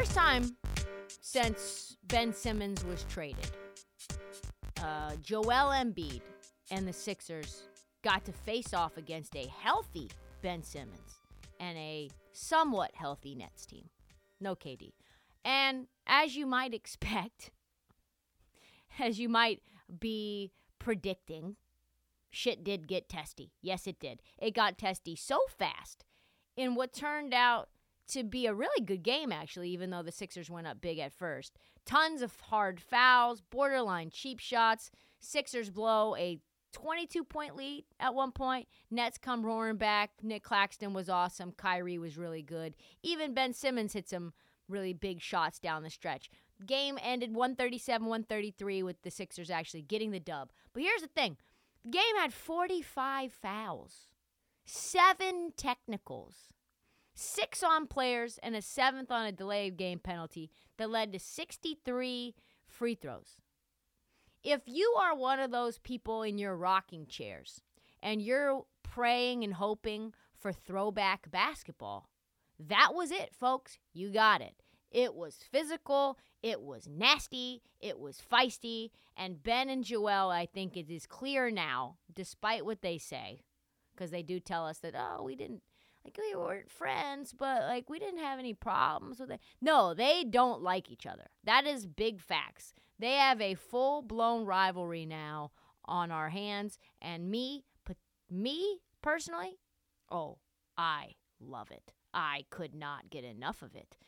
First time since Ben Simmons was traded, uh, Joel Embiid and the Sixers got to face off against a healthy Ben Simmons and a somewhat healthy Nets team. No KD. And as you might expect, as you might be predicting, shit did get testy. Yes, it did. It got testy so fast in what turned out to be a really good game, actually, even though the Sixers went up big at first. Tons of hard fouls, borderline cheap shots. Sixers blow a 22 point lead at one point. Nets come roaring back. Nick Claxton was awesome. Kyrie was really good. Even Ben Simmons hit some really big shots down the stretch. Game ended 137 133 with the Sixers actually getting the dub. But here's the thing the game had 45 fouls, seven technicals, six on players, and a seventh on a delayed game penalty that led to 63 free throws. If you are one of those people in your rocking chairs and you're praying and hoping for throwback basketball, that was it, folks. You got it. It was physical, it was nasty, it was feisty, and Ben and Joel, I think it is clear now, despite what they say, because they do tell us that, oh, we didn't, like, we weren't friends, but, like, we didn't have any problems with it. No, they don't like each other. That is big facts. They have a full blown rivalry now on our hands, and me, me personally, oh, I love it. I could not get enough of it.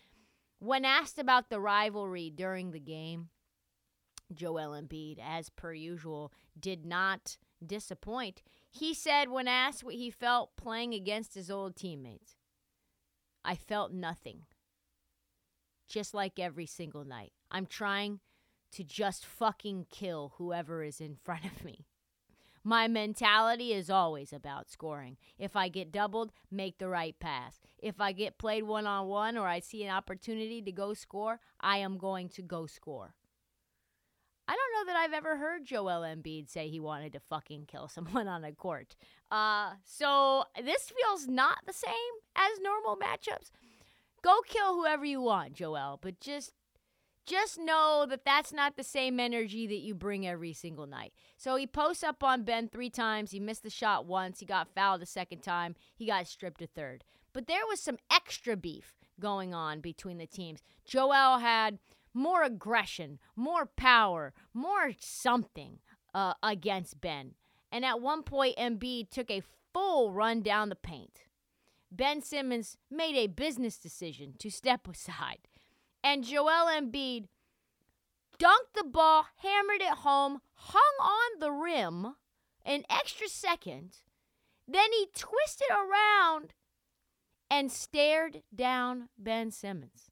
When asked about the rivalry during the game, Joel Embiid, as per usual, did not disappoint. He said, when asked what he felt playing against his old teammates, I felt nothing. Just like every single night. I'm trying to just fucking kill whoever is in front of me. My mentality is always about scoring. If I get doubled, make the right pass. If I get played one on one or I see an opportunity to go score, I am going to go score. I don't know that I've ever heard Joel Embiid say he wanted to fucking kill someone on a court. Uh, so this feels not the same as normal matchups. Go kill whoever you want, Joel, but just just know that that's not the same energy that you bring every single night. So he posts up on Ben three times. He missed the shot once. He got fouled a second time. He got stripped a third. But there was some extra beef going on between the teams. Joel had more aggression, more power, more something uh, against Ben. And at one point, Embiid took a full run down the paint. Ben Simmons made a business decision to step aside and Joel Embiid dunked the ball, hammered it home, hung on the rim an extra second. Then he twisted around and stared down Ben Simmons.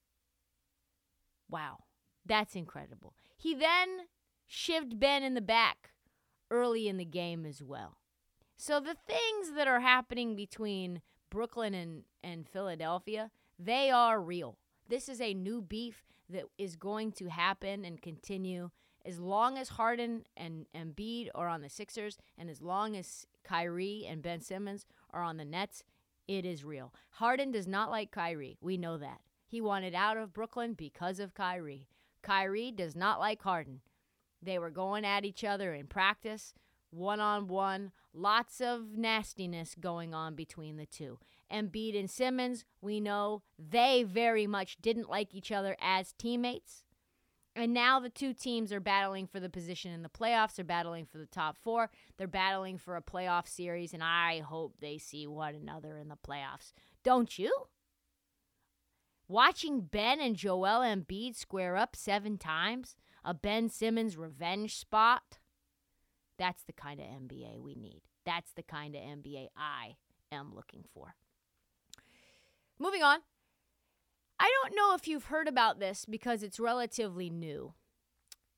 Wow, that's incredible. He then shivved Ben in the back early in the game as well. So the things that are happening between Brooklyn and, and Philadelphia, they are real. This is a new beef that is going to happen and continue as long as Harden and Embiid are on the Sixers and as long as Kyrie and Ben Simmons are on the Nets, it is real. Harden does not like Kyrie. We know that. He wanted out of Brooklyn because of Kyrie. Kyrie does not like Harden. They were going at each other in practice, one on one, lots of nastiness going on between the two. Embiid and Simmons, we know they very much didn't like each other as teammates. And now the two teams are battling for the position in the playoffs. They're battling for the top four. They're battling for a playoff series, and I hope they see one another in the playoffs. Don't you? Watching Ben and Joel Embiid square up seven times, a Ben Simmons revenge spot, that's the kind of NBA we need. That's the kind of NBA I am looking for. Moving on. I don't know if you've heard about this because it's relatively new.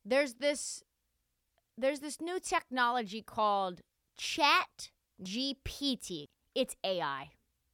There's this there's this new technology called Chat GPT. It's AI.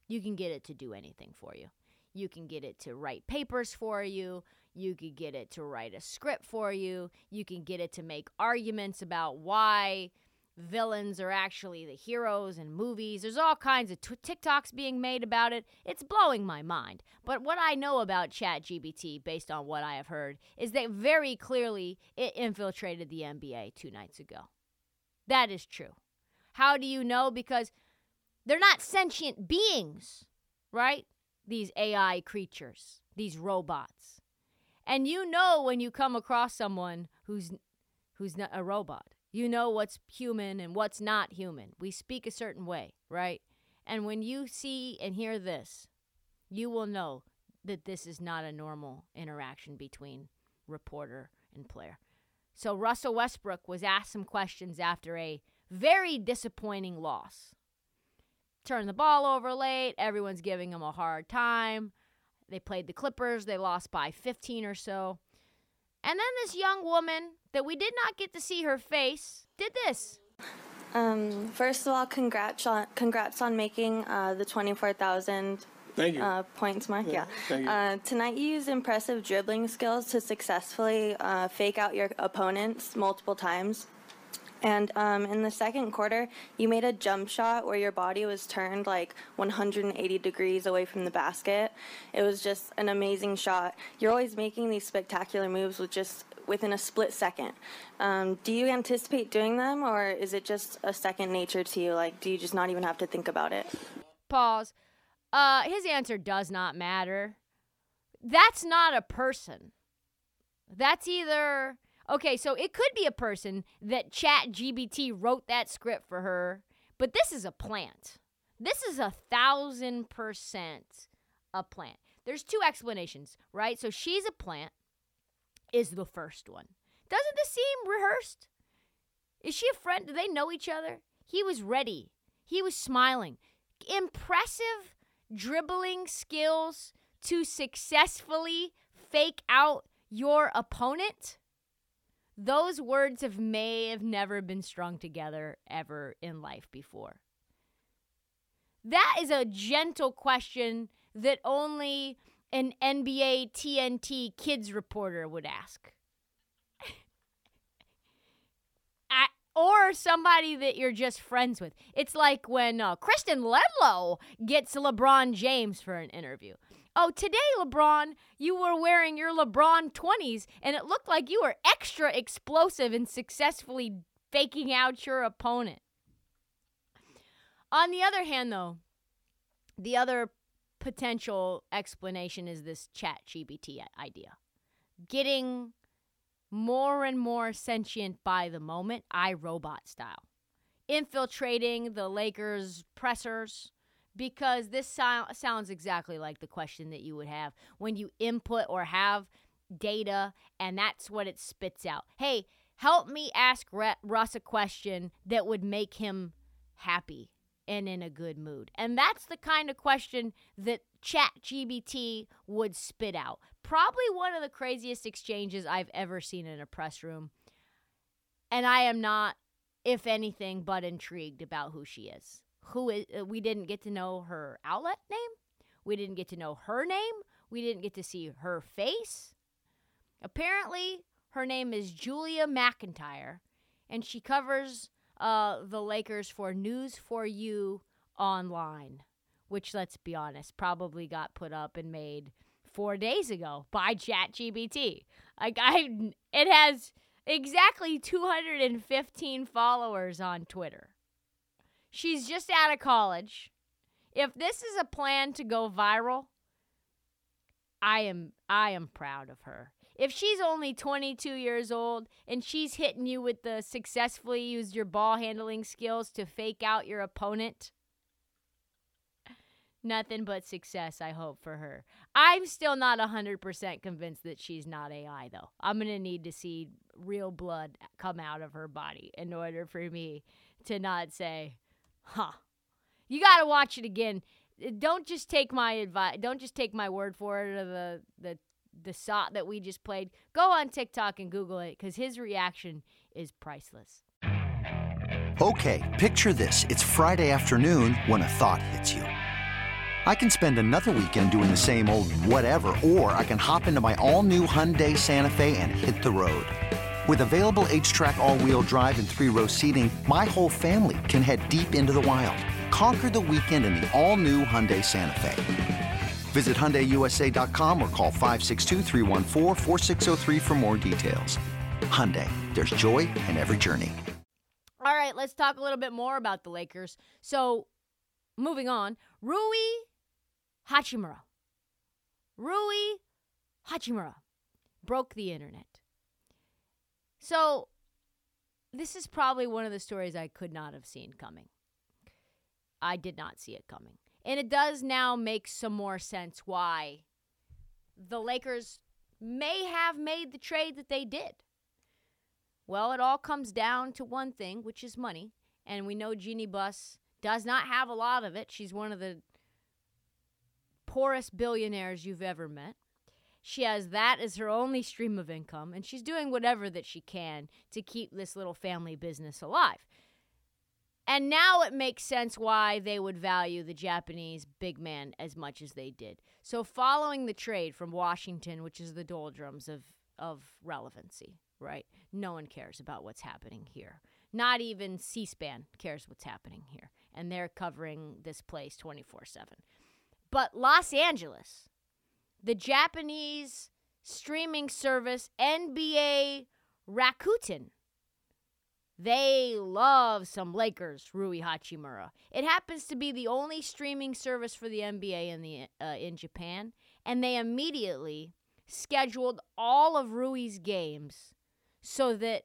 You can get it to do anything for you. You can get it to write papers for you. You could get it to write a script for you. You can get it to make arguments about why villains are actually the heroes in movies. There's all kinds of t- TikToks being made about it. It's blowing my mind. But what I know about ChatGPT, based on what I have heard, is that very clearly it infiltrated the NBA two nights ago. That is true. How do you know? Because they're not sentient beings, right? These AI creatures, these robots. And you know when you come across someone who's who's not a robot you know what's human and what's not human. We speak a certain way, right? And when you see and hear this, you will know that this is not a normal interaction between reporter and player. So Russell Westbrook was asked some questions after a very disappointing loss. Turned the ball over late, everyone's giving him a hard time. They played the Clippers, they lost by 15 or so. And then this young woman that we did not get to see her face did this. Um, first of all, congrats on congrats on making uh, the twenty four thousand uh, points mark. Yeah. thank you. Uh, tonight you used impressive dribbling skills to successfully uh, fake out your opponents multiple times. And um, in the second quarter, you made a jump shot where your body was turned like 180 degrees away from the basket. It was just an amazing shot. You're always making these spectacular moves with just within a split second. Um, do you anticipate doing them, or is it just a second nature to you? Like, do you just not even have to think about it? Pause. Uh, his answer does not matter. That's not a person. That's either okay. So it could be a person that Chat GBT wrote that script for her, but this is a plant. This is a thousand percent a plant. There's two explanations, right? So she's a plant is the first one. Doesn't this seem rehearsed? Is she a friend? Do they know each other? He was ready. He was smiling. Impressive dribbling skills to successfully fake out your opponent. Those words have may have never been strung together ever in life before. That is a gentle question that only an NBA TNT kids reporter would ask. Or somebody that you're just friends with. It's like when uh, Kristen Ledlow gets LeBron James for an interview. Oh, today, LeBron, you were wearing your LeBron 20s, and it looked like you were extra explosive in successfully faking out your opponent. On the other hand, though, the other potential explanation is this chat GBT idea. Getting more and more sentient by the moment, iRobot style. Infiltrating the Lakers pressers because this so- sounds exactly like the question that you would have when you input or have data and that's what it spits out. Hey, help me ask Russ a question that would make him happy and in a good mood? And that's the kind of question that ChatGBT would spit out. Probably one of the craziest exchanges I've ever seen in a press room. And I am not, if anything, but intrigued about who she is. Who is, uh, we didn't get to know her outlet name. We didn't get to know her name. We didn't get to see her face. Apparently, her name is Julia McIntyre, and she covers uh, the Lakers for News for You online, which, let's be honest, probably got put up and made four days ago by ChatGPT. Like I, it has exactly 215 followers on Twitter. She's just out of college. If this is a plan to go viral, I am I am proud of her. If she's only 22 years old and she's hitting you with the successfully used your ball handling skills to fake out your opponent, nothing but success, I hope, for her. I'm still not 100% convinced that she's not AI, though. I'm going to need to see real blood come out of her body in order for me to not say, huh. You got to watch it again. Uh, don't just take my advice. Don't just take my word for it or the, the, the sot that we just played. Go on TikTok and Google it because his reaction is priceless. Okay, picture this. It's Friday afternoon when a thought hits you. I can spend another weekend doing the same old whatever, or I can hop into my all new Hyundai Santa Fe and hit the road. With available H track, all wheel drive, and three row seating, my whole family can head deep into the wild. Conquer the weekend in the all new Hyundai Santa Fe. Visit HyundaiUSA.com or call 562 for more details. Hyundai, there's joy in every journey. All right, let's talk a little bit more about the Lakers. So, moving on, Rui Hachimura. Rui Hachimura broke the internet. So, this is probably one of the stories I could not have seen coming. I did not see it coming. And it does now make some more sense why the Lakers may have made the trade that they did. Well, it all comes down to one thing, which is money. And we know Jeanie Buss does not have a lot of it. She's one of the poorest billionaires you've ever met. She has that as her only stream of income, and she's doing whatever that she can to keep this little family business alive. And now it makes sense why they would value the Japanese big man as much as they did. So, following the trade from Washington, which is the doldrums of, of relevancy, right? No one cares about what's happening here. Not even C SPAN cares what's happening here. And they're covering this place 24 7. But Los Angeles, the Japanese streaming service NBA Rakuten, they love some Lakers, Rui Hachimura. It happens to be the only streaming service for the NBA in the uh, in Japan, and they immediately scheduled all of Rui's games so that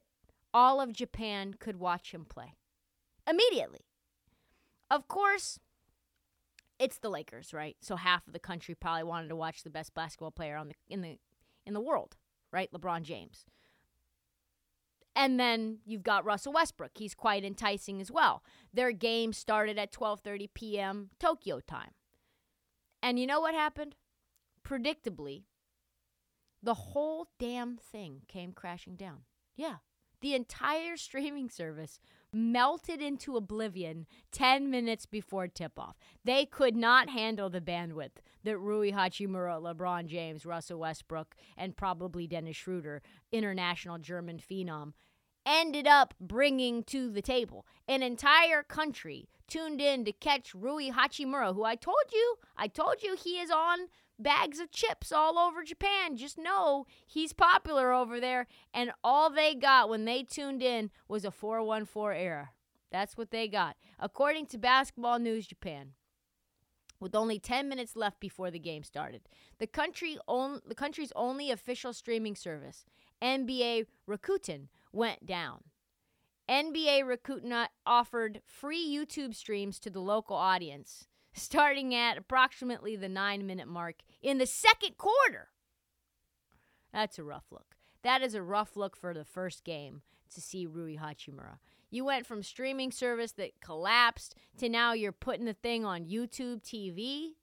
all of Japan could watch him play. Immediately. Of course, it's the Lakers, right? So half of the country probably wanted to watch the best basketball player on the in the in the world, right? LeBron James. And then you've got Russell Westbrook. He's quite enticing as well. Their game started at 12:30 p.m. Tokyo time. And you know what happened? Predictably, the whole damn thing came crashing down. Yeah. The entire streaming service melted into oblivion 10 minutes before tip off. They could not handle the bandwidth that Rui Hachimura, LeBron James, Russell Westbrook, and probably Dennis Schroeder, international German phenom, ended up bringing to the table. An entire country tuned in to catch Rui Hachimura, who I told you, I told you he is on bags of chips all over Japan. Just know he's popular over there. And all they got when they tuned in was a 414 error. That's what they got. According to Basketball News Japan, with only 10 minutes left before the game started, the, country on, the country's only official streaming service, NBA Rakuten, went down. NBA Rakuten offered free YouTube streams to the local audience starting at approximately the nine minute mark in the second quarter. That's a rough look. That is a rough look for the first game to see Rui Hachimura. You went from streaming service that collapsed to now you're putting the thing on YouTube TV.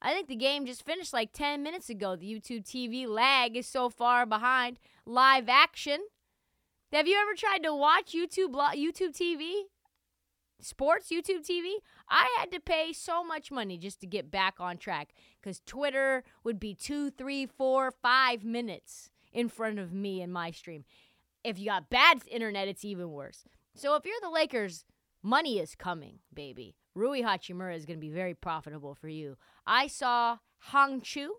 I think the game just finished like 10 minutes ago. The YouTube TV lag is so far behind live action. Have you ever tried to watch YouTube YouTube TV? Sports YouTube TV, I had to pay so much money just to get back on track because Twitter would be two, three, four, five minutes in front of me in my stream. If you got bad internet, it's even worse. So if you're the Lakers, money is coming, baby. Rui Hachimura is going to be very profitable for you. I saw Hong Chu,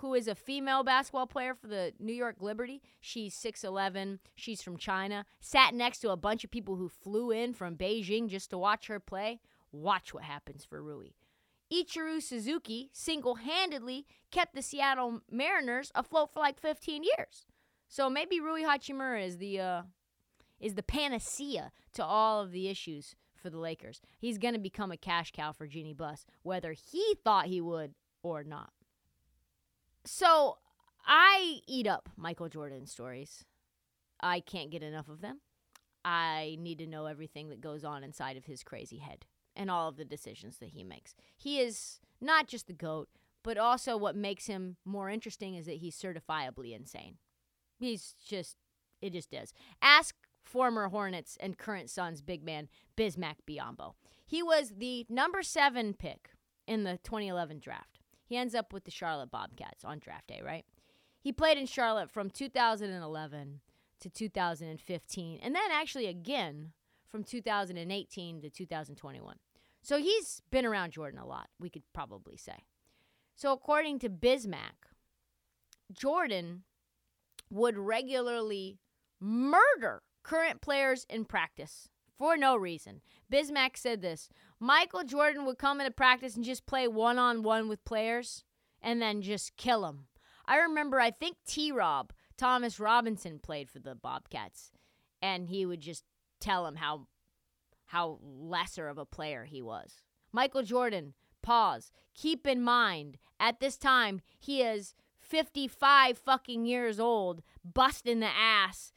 who is a female basketball player for the New York Liberty. She's 6'11. She's from China. Sat next to a bunch of people who flew in from Beijing just to watch her play. Watch what happens for Rui. Ichiro Suzuki single handedly kept the Seattle Mariners afloat for like 15 years. So maybe Rui Hachimura is the uh, is the panacea to all of the issues for the Lakers. He's going to become a cash cow for Jeanie Buss, whether he thought he would or not. So I eat up Michael Jordan stories. I can't get enough of them. I need to know everything that goes on inside of his crazy head and all of the decisions that he makes. He is not just the GOAT, but also what makes him more interesting is that he's certifiably insane. He's just, it just is. Ask former Hornets and current Suns big man Bismack Biyombo. He was the number seven pick in the 2011 draft. He ends up with the Charlotte Bobcats on draft day, right? He played in Charlotte from 2011 to 2015, and then actually again from 2018 to 2021. So he's been around Jordan a lot, we could probably say. So according to Bismack, Jordan would regularly murder current players in practice for no reason. Bismack said this Michael Jordan would come into practice and just play one on one with players and then just kill them. I remember, I think T Rob, Thomas Robinson, played for the Bobcats, and he would just tell him how, how lesser of a player he was. Michael Jordan, pause. Keep in mind, at this time, he is 55 fucking years old, busting the ass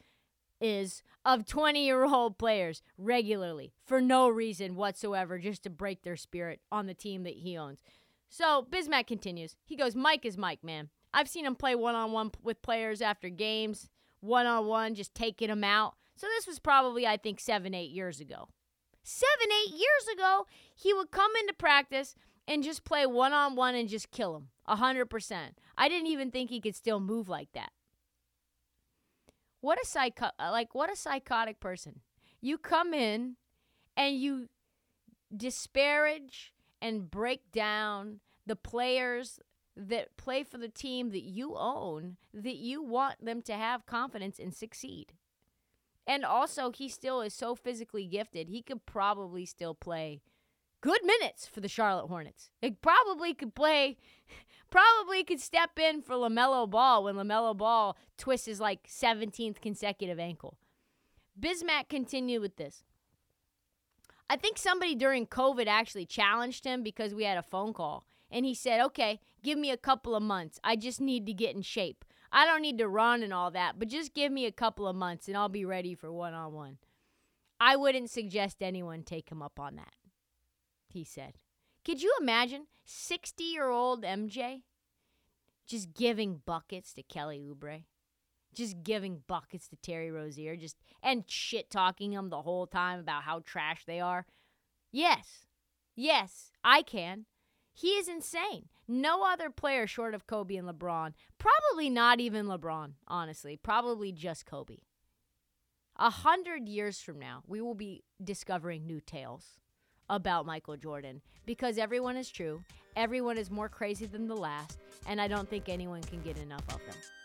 is of 20 year old players regularly for no reason whatsoever, just to break their spirit on the team that he owns. So Bismack continues. He goes, Mike is Mike, man. I've seen him play one on one with players after games, one on one, just taking them out. So this was probably, I think, seven, eight years ago. Seven, eight years ago, he would come into practice and just play one on one and just kill him. A hundred percent. I didn't even think he could still move like that. What a psycho uh, like what a psychotic person. You come in and you disparage and break down the players that play for the team that you own that you want them to have confidence and succeed. And also he still is so physically gifted. He could probably still play good minutes for the Charlotte Hornets. He probably could play probably could step in for LaMelo Ball when LaMelo Ball twists his like 17th consecutive ankle. Bismack continued with this. I think somebody during COVID actually challenged him because we had a phone call. And he said, okay, give me a couple of months. I just need to get in shape. I don't need to run and all that, but just give me a couple of months and I'll be ready for one on one. I wouldn't suggest anyone take him up on that, he said. Could you imagine 60 year old MJ just giving buckets to Kelly Oubre? Just giving buckets to Terry Rozier, just and shit talking them the whole time about how trash they are. Yes, yes, I can. He is insane. No other player short of Kobe and LeBron, probably not even LeBron, honestly, probably just Kobe. A hundred years from now, we will be discovering new tales about Michael Jordan because everyone is true, everyone is more crazy than the last, and I don't think anyone can get enough of them.